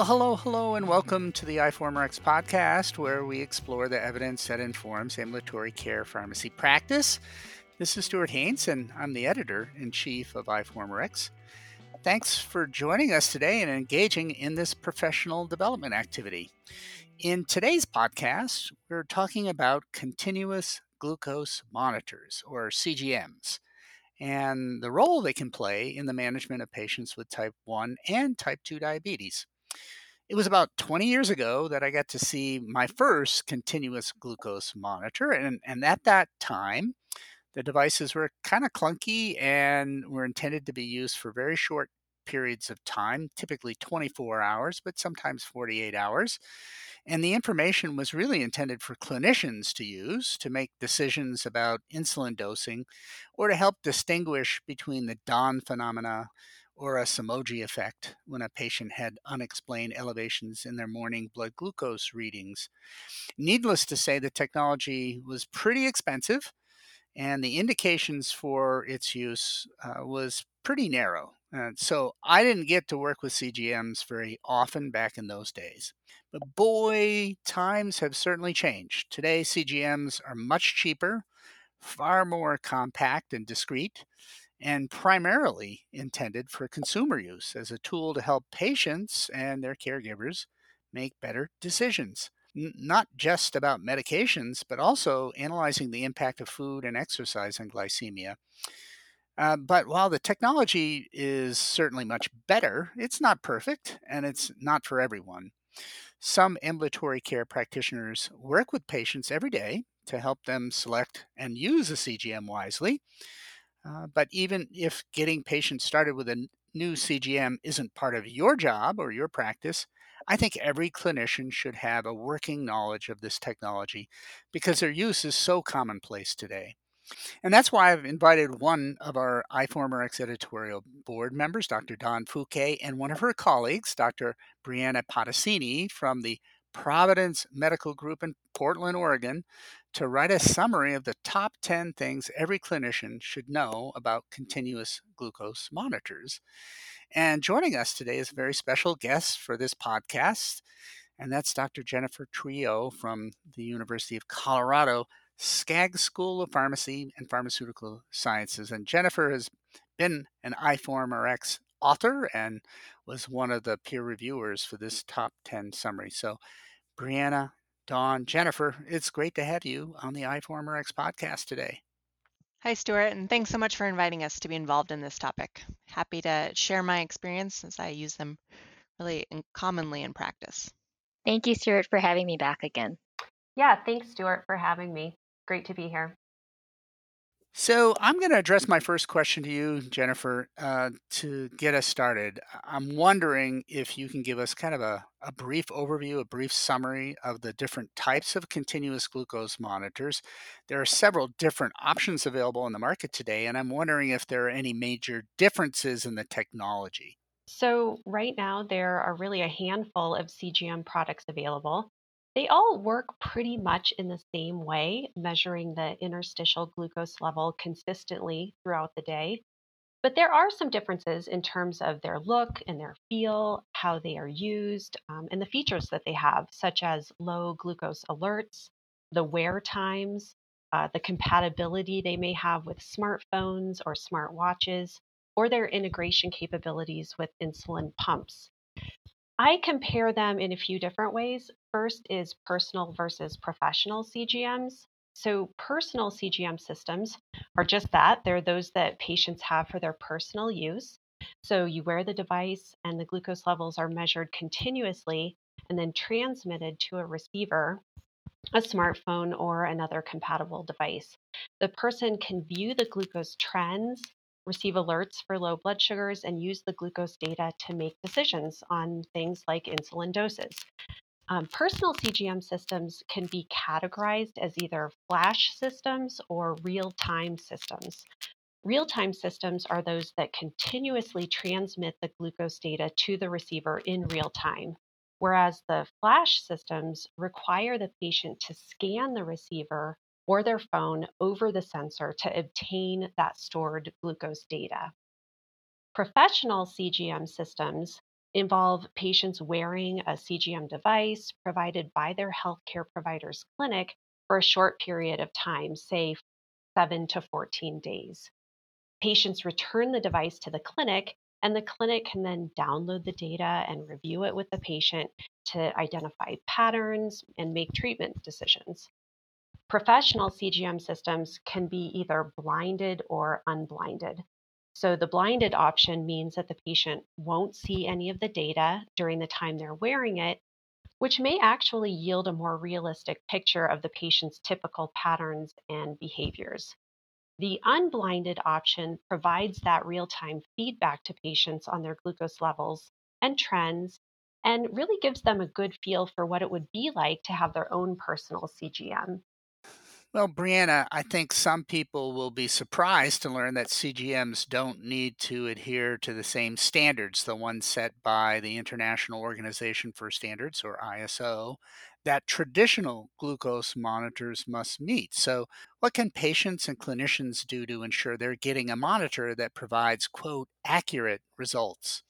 Well, hello, hello, and welcome to the iForumRx podcast, where we explore the evidence that informs ambulatory care pharmacy practice. This is Stuart Haines, and I'm the editor in chief of iForumRx. Thanks for joining us today and engaging in this professional development activity. In today's podcast, we're talking about continuous glucose monitors, or CGMs, and the role they can play in the management of patients with type 1 and type 2 diabetes. It was about 20 years ago that I got to see my first continuous glucose monitor. And, and at that time, the devices were kind of clunky and were intended to be used for very short periods of time, typically 24 hours, but sometimes 48 hours. And the information was really intended for clinicians to use to make decisions about insulin dosing or to help distinguish between the dawn phenomena or a Somogyi effect when a patient had unexplained elevations in their morning blood glucose readings. Needless to say, the technology was pretty expensive, and the indications for its use uh, was pretty narrow. Uh, so I didn't get to work with CGMs very often back in those days. But boy, times have certainly changed. Today, CGMs are much cheaper, far more compact and discreet, and primarily intended for consumer use as a tool to help patients and their caregivers make better decisions. N- not just about medications, but also analyzing the impact of food and exercise on glycemia. Uh, but while the technology is certainly much better, it's not perfect and it's not for everyone. Some ambulatory care practitioners work with patients every day to help them select and use a CGM wisely. Uh, but even if getting patients started with a new CGM isn't part of your job or your practice, I think every clinician should have a working knowledge of this technology because their use is so commonplace today. And that's why I've invited one of our iForumRx editorial board members, Dr. Dawn Fuke, and one of her colleagues, Dr. Brianna Patacini from the Providence Medical Group in Portland, Oregon, to write a summary of the top 10 things every clinician should know about continuous glucose monitors. And joining us today is a very special guest for this podcast, and that's Dr. Jennifer Trujillo from the University of Colorado Skaggs School of Pharmacy and Pharmaceutical Sciences. And Jennifer has been an iForumRx author and was one of the peer reviewers for this top 10 summary. So, Brianna Dawn, Jennifer, it's great to have you on the iForumRx podcast today. Hi, Stuart, and thanks so much for inviting us to be involved in this topic. Happy to share my experience since I use them really commonly in practice. Thank you, Stuart, for having me back again. Yeah, thanks, Stuart, for having me. Great to be here. So I'm going to address my first question to you, Jennifer, uh, to get us started. I'm wondering if you can give us kind of a, a brief overview, a brief summary of the different types of continuous glucose monitors. There are several different options available in the market today, and I'm wondering if there are any major differences in the technology. So, right now, there are really a handful of CGM products available. They all work pretty much in the same way, measuring the interstitial glucose level consistently throughout the day. But there are some differences in terms of their look and their feel, how they are used, um, and the features that they have, such as low glucose alerts, the wear times, uh, the compatibility they may have with smartphones or smartwatches, or their integration capabilities with insulin pumps. I compare them in a few different ways. First is personal versus professional CGMs. So, personal CGM systems are just that. They're those that patients have for their personal use. So, you wear the device and the glucose levels are measured continuously and then transmitted to a receiver, a smartphone, or another compatible device. The person can view the glucose trends receive alerts for low blood sugars, and use the glucose data to make decisions on things like insulin doses. Um, personal CGM systems can be categorized as either flash systems or real time systems. Real time systems are those that continuously transmit the glucose data to the receiver in real time, whereas the flash systems require the patient to scan the receiver or their phone over the sensor to obtain that stored glucose data. Professional CGM systems involve patients wearing a CGM device provided by their healthcare provider's clinic for a short period of time, say 7 to 14 days. Patients return the device to the clinic, and the clinic can then download the data and review it with the patient to identify patterns and make treatment decisions. Professional CGM systems can be either blinded or unblinded. So the blinded option means that the patient won't see any of the data during the time they're wearing it, which may actually yield a more realistic picture of the patient's typical patterns and behaviors. The unblinded option provides that real time feedback to patients on their glucose levels and trends and really gives them a good feel for what it would be like to have their own personal CGM. Well, Brianna, I think some people will be surprised to learn that CGMs don't need to adhere to the same standards, the ones set by the International Organization for Standards, or ISO, that traditional glucose monitors must meet. So, what can patients and clinicians do to ensure they're getting a monitor that provides, quote, accurate results?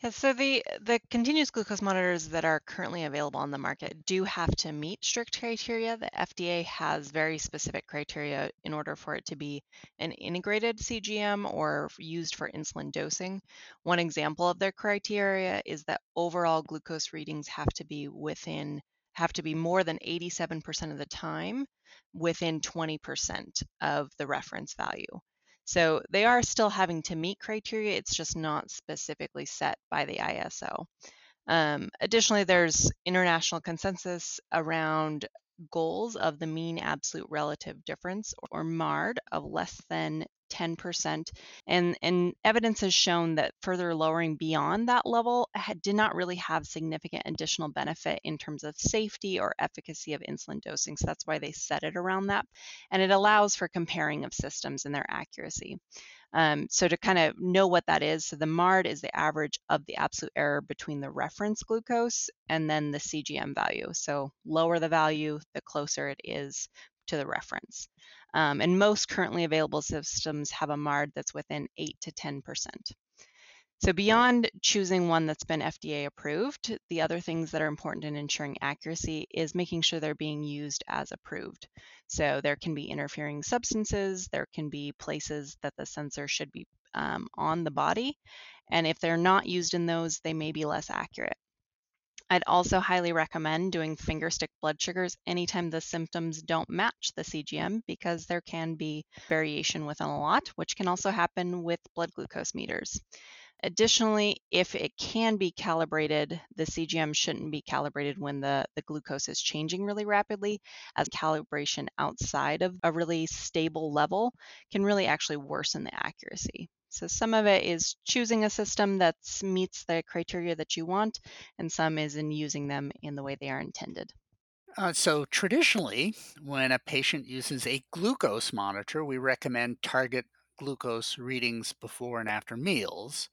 Yeah, so the the continuous glucose monitors that are currently available on the market do have to meet strict criteria. The FDA has very specific criteria in order for it to be an integrated CGM or used for insulin dosing. One example of their criteria is that overall glucose readings have to be within have to be more than 87% of the time within 20% of the reference value. So they are still having to meet criteria. It's just not specifically set by the ISO. Um, additionally, there's international consensus around goals of the mean absolute relative difference or MARD of less than 10%. And, and evidence has shown that further lowering beyond that level had, did not really have significant additional benefit in terms of safety or efficacy of insulin dosing. So that's why they set it around that. And it allows for comparing of systems and their accuracy. Um, so to kind of know what that is, so the MARD is the average of the absolute error between the reference glucose and then the CGM value. So lower the value, the closer it is to the reference. Um, and most currently available systems have a MARD that's within 8 to 10%. So beyond choosing one that's been FDA approved, the other things that are important in ensuring accuracy is making sure they're being used as approved. So there can be interfering substances, there can be places that the sensor should be um, on the body, and if they're not used in those, they may be less accurate. I'd also highly recommend doing finger stick blood sugars anytime the symptoms don't match the CGM because there can be variation within a lot, which can also happen with blood glucose meters. Additionally, if it can be calibrated, the CGM shouldn't be calibrated when the, the glucose is changing really rapidly, as calibration outside of a really stable level can really actually worsen the accuracy. So some of it is choosing a system that meets the criteria that you want, and some is in using them in the way they are intended. Uh, so, traditionally, when a patient uses a glucose monitor, we recommend target glucose readings before and after meals.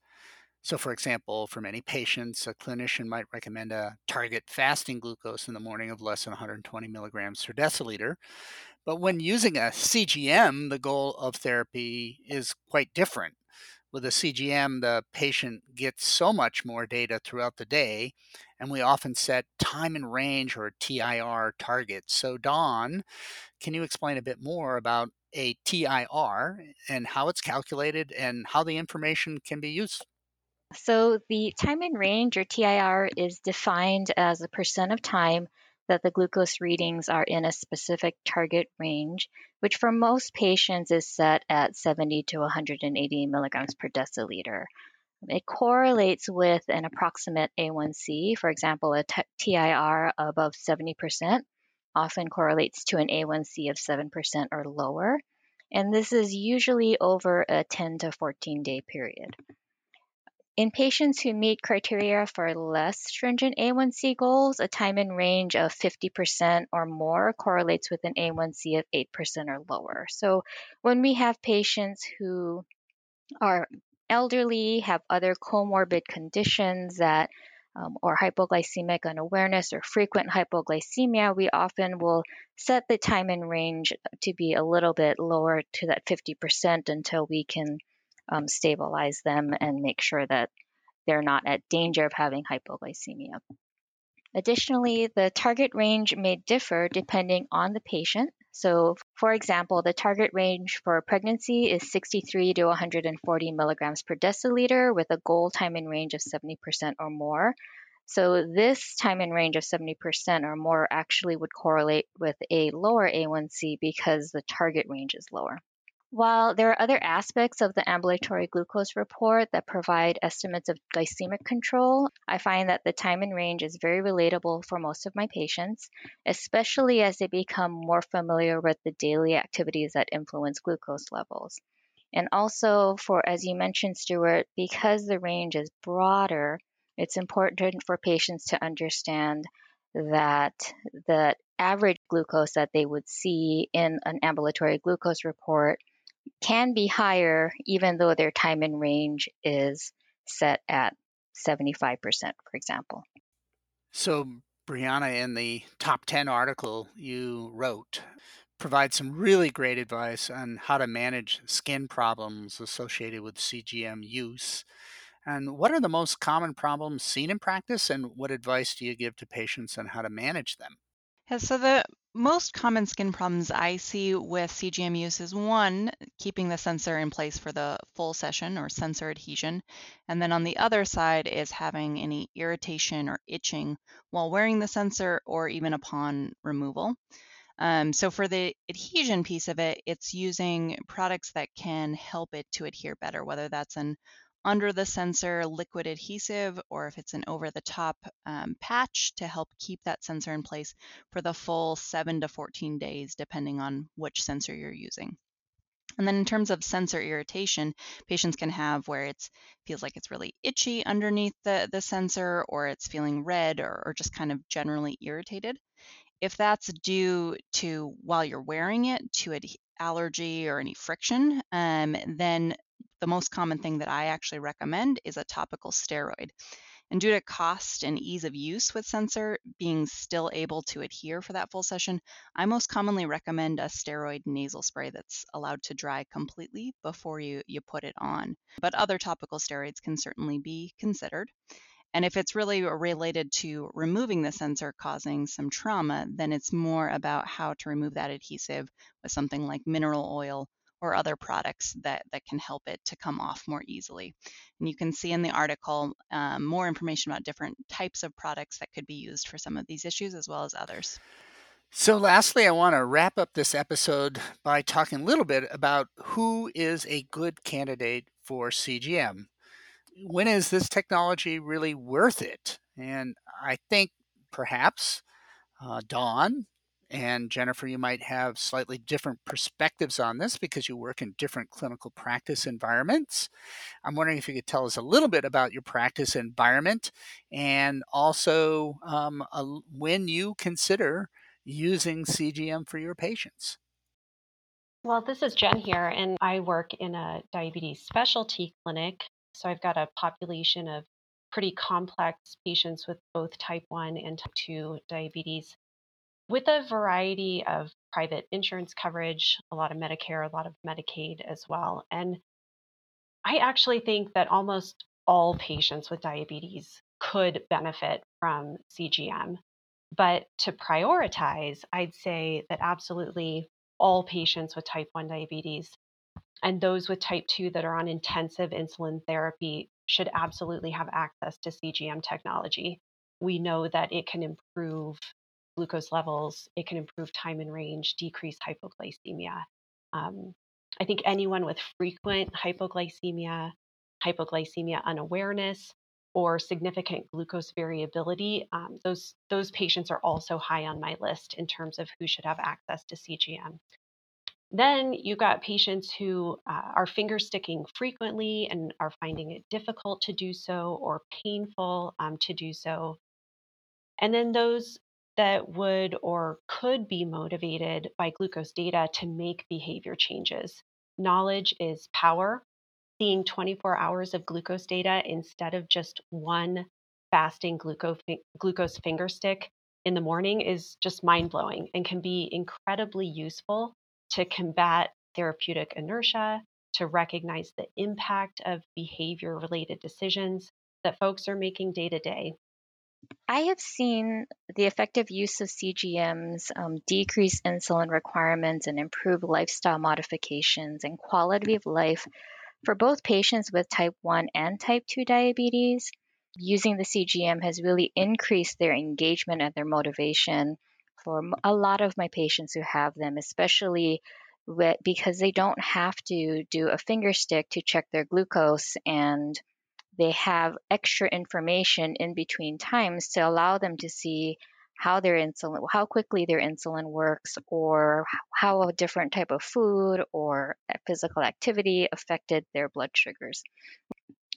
So, for example, for many patients, a clinician might recommend a target fasting glucose in the morning of less than 120 milligrams per deciliter. But when using a CGM, the goal of therapy is quite different. With a CGM, the patient gets so much more data throughout the day, and we often set time in range or TIR targets. So, Dawn, can you explain a bit more about a TIR and how it's calculated and how the information can be used? So the time in range or TIR is defined as a percent of time that the glucose readings are in a specific target range, which for most patients is set at 70 to 180 milligrams per deciliter. It correlates with an approximate A1C. For example, a t- TIR above 70% often correlates to an A1C of 7% or lower. And this is usually over a 10 to 14 day period. In patients who meet criteria for less stringent A1C goals, a time in range of 50% or more correlates with an A1C of 8% or lower. So when we have patients who are elderly, have other comorbid conditions that um, or hypoglycemic unawareness or frequent hypoglycemia, we often will set the time in range to be a little bit lower to that 50% until we can um, stabilize them and make sure that they're not at danger of having hypoglycemia. Additionally, the target range may differ depending on the patient. So, for example, the target range for pregnancy is 63 to 140 milligrams per deciliter with a goal time in range of 70% or more. So, this time in range of 70% or more actually would correlate with a lower A1C because the target range is lower. While there are other aspects of the ambulatory glucose report that provide estimates of glycemic control, I find that the time in range is very relatable for most of my patients, especially as they become more familiar with the daily activities that influence glucose levels. And also, for as you mentioned, Stuart, because the range is broader, it's important for patients to understand that the average glucose that they would see in an ambulatory glucose report can be higher even though their time in range is set at 75%, for example. So, Brianna, in the top 10 article you wrote, provide some really great advice on how to manage skin problems associated with CGM use. And what are the most common problems seen in practice, and what advice do you give to patients on how to manage them? Yeah, so the most common skin problems I see with CGM use is one, keeping the sensor in place for the full session or sensor adhesion. And then on the other side is having any irritation or itching while wearing the sensor or even upon removal. Um, so for the adhesion piece of it, it's using products that can help it to adhere better, whether that's an under the sensor liquid adhesive or if it's an over the top um, patch to help keep that sensor in place for the full 7 to 14 days, depending on which sensor you're using. And then in terms of sensor irritation, patients can have where it feels like it's really itchy underneath the, the sensor or it's feeling red or, or just kind of generally irritated. If that's due to while you're wearing it to an allergy or any friction, um, then the most common thing that I actually recommend is a topical steroid. And due to cost and ease of use with sensor being still able to adhere for that full session, I most commonly recommend a steroid nasal spray that's allowed to dry completely before you, you put it on. But other topical steroids can certainly be considered. And if it's really related to removing the sensor causing some trauma, then it's more about how to remove that adhesive with something like mineral oil or other products that, that can help it to come off more easily. And you can see in the article um, more information about different types of products that could be used for some of these issues as well as others. So, lastly, I want to wrap up this episode by talking a little bit about who is a good candidate for CGM. When is this technology really worth it? And I think perhaps uh, Dawn and Jennifer, you might have slightly different perspectives on this because you work in different clinical practice environments. I'm wondering if you could tell us a little bit about your practice environment and also um, a, when you consider using CGM for your patients. Well, this is Jen here, and I work in a diabetes specialty clinic. So I've got a population of pretty complex patients with both type 1 and type 2 diabetes with a variety of private insurance coverage, a lot of Medicare, a lot of Medicaid as well. And I actually think that almost all patients with diabetes could benefit from CGM. But to prioritize, I'd say that absolutely all patients with type 1 diabetes and those with type 2 that are on intensive insulin therapy should absolutely have access to CGM technology. We know that it can improve glucose levels. It can improve time in range, decrease hypoglycemia. Um, I think anyone with frequent hypoglycemia, hypoglycemia unawareness, or significant glucose variability, um, those those patients are also high on my list in terms of who should have access to CGM. Then you've got patients who uh, are finger sticking frequently and are finding it difficult to do so or painful um, to do so. And then those that would or could be motivated by glucose data to make behavior changes. Knowledge is power. Seeing 24 hours of glucose data instead of just one fasting glucose, glucose finger stick in the morning is just mind blowing and can be incredibly useful to combat therapeutic inertia, to recognize the impact of behavior related decisions, that folks are making day to day? I have seen the effective use of CGMs um, decrease insulin requirements and improve lifestyle modifications and quality of life for both patients with type 1 and type 2 diabetes. Using the CGM has really increased their engagement and their motivation for a lot of my patients who have them, especially with, because they don't have to do a finger stick to check their glucose and they have extra information in between times to allow them to see how their insulin how quickly their insulin works or how a different type of food or physical activity affected their blood sugars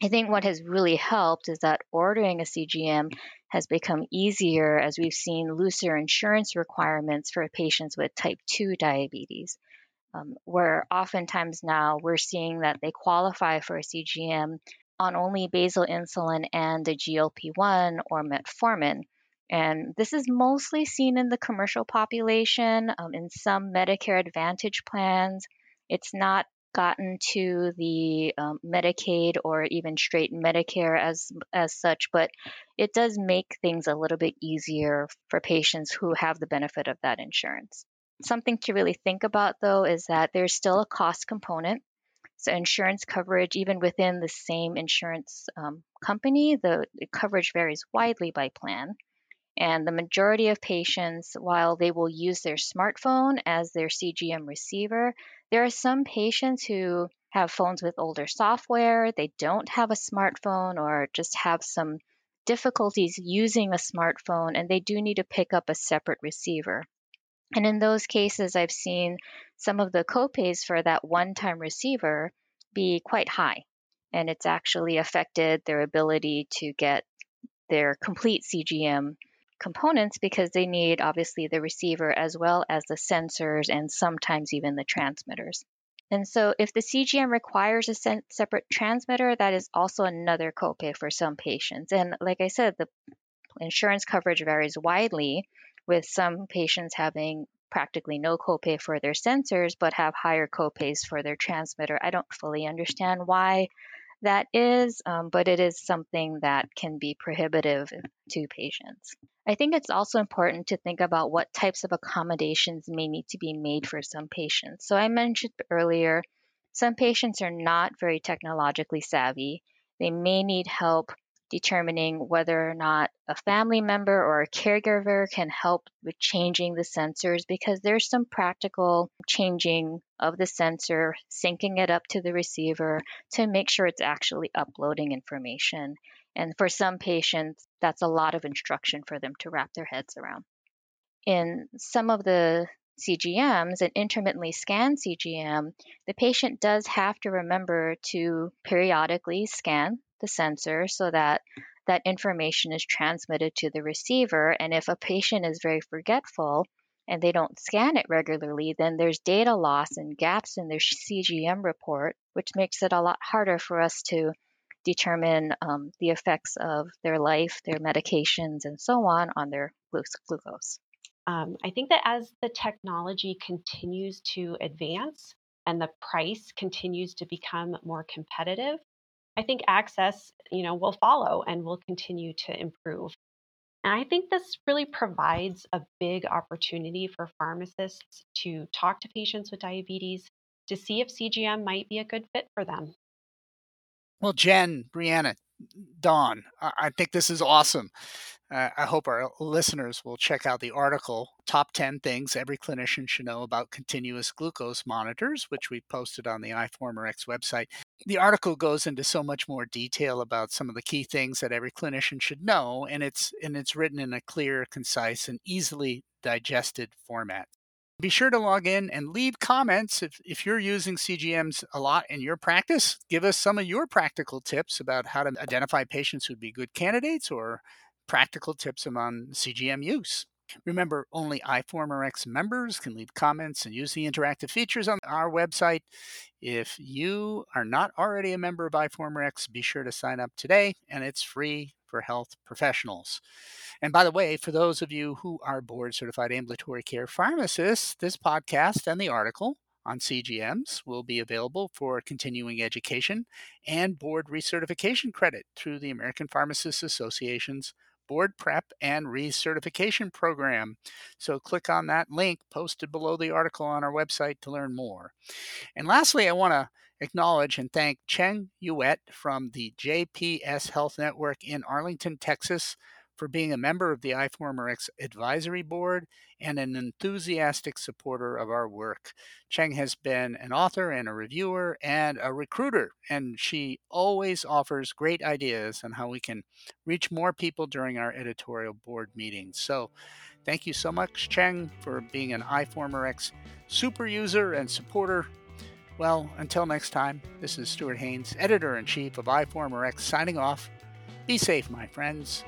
I think what has really helped is that ordering a CGM has become easier as we've seen looser insurance requirements for patients with type 2 diabetes. Um, where oftentimes now we're seeing that they qualify for a CGM on only basal insulin and a GLP 1 or metformin. And this is mostly seen in the commercial population. Um, in some Medicare Advantage plans, it's not gotten to the um, Medicaid or even straight Medicare as as such, but it does make things a little bit easier for patients who have the benefit of that insurance. Something to really think about though is that there's still a cost component. So insurance coverage, even within the same insurance um, company, the, the coverage varies widely by plan. And the majority of patients, while they will use their smartphone as their CGM receiver, there are some patients who have phones with older software, they don't have a smartphone, or just have some difficulties using a smartphone, and they do need to pick up a separate receiver. And in those cases, I've seen some of the copays for that one time receiver be quite high. And it's actually affected their ability to get their complete CGM components because they need obviously the receiver as well as the sensors and sometimes even the transmitters. And so, if the CGM requires a separate transmitter, that is also another copay for some patients. And like I said, the insurance coverage varies widely, with some patients having practically no copay for their sensors but have higher copays for their transmitter. I don't fully understand why that is, um, but it is something that can be prohibitive to patients. I think it's also important to think about what types of accommodations may need to be made for some patients. So, I mentioned earlier, some patients are not very technologically savvy. They may need help determining whether or not a family member or a caregiver can help with changing the sensors because there's some practical changing of the sensor, syncing it up to the receiver to make sure it's actually uploading information. And for some patients, that's a lot of instruction for them to wrap their heads around. In some of the CGMs, an intermittently scanned CGM, the patient does have to remember to periodically scan the sensor so that that information is transmitted to the receiver. And if a patient is very forgetful and they don't scan it regularly, then there's data loss and gaps in their CGM report, which makes it a lot harder for us to determine um, the effects of their life, their medications, and so on on their glucose. Um, I think that as the technology continues to advance and the price continues to become more competitive, I think access, you know, will follow and will continue to improve. And I think this really provides a big opportunity for pharmacists to talk to patients with diabetes to see if CGM might be a good fit for them. Well, Jen, Brianna, Dawn, I think this is awesome. Uh, I hope our listeners will check out the article, Top 10 Things Every Clinician Should Know About Continuous Glucose Monitors, which we posted on the iForumRx website. The article goes into so much more detail about some of the key things that every clinician should know, and it's, and it's written in a clear, concise, and easily digested format. Be sure to log in and leave comments if, if you're using CGMs a lot in your practice. Give us some of your practical tips about how to identify patients who'd be good candidates or practical tips on CGM use. Remember, only iForumRx members can leave comments and use the interactive features on our website. If you are not already a member of iForumRx, be sure to sign up today, and it's free for health professionals. And by the way, for those of you who are board certified ambulatory care pharmacists, this podcast and the article on CGMs will be available for continuing education and board recertification credit through the American Pharmacists Association's board prep and recertification program. So click on that link posted below the article on our website to learn more. And lastly, I want to acknowledge and thank Cheng Yuet from the JPS Health Network in Arlington, Texas, for being a member of the iForumRx Advisory Board and an enthusiastic supporter of our work. Cheng has been an author and a reviewer and a recruiter, and she always offers great ideas on how we can reach more people during our editorial board meetings. So, thank you so much, Cheng, for being an iForumRx super user and supporter. Well, until next time, this is Stuart Haines, editor in chief of iForumRx, signing off. Be safe, my friends.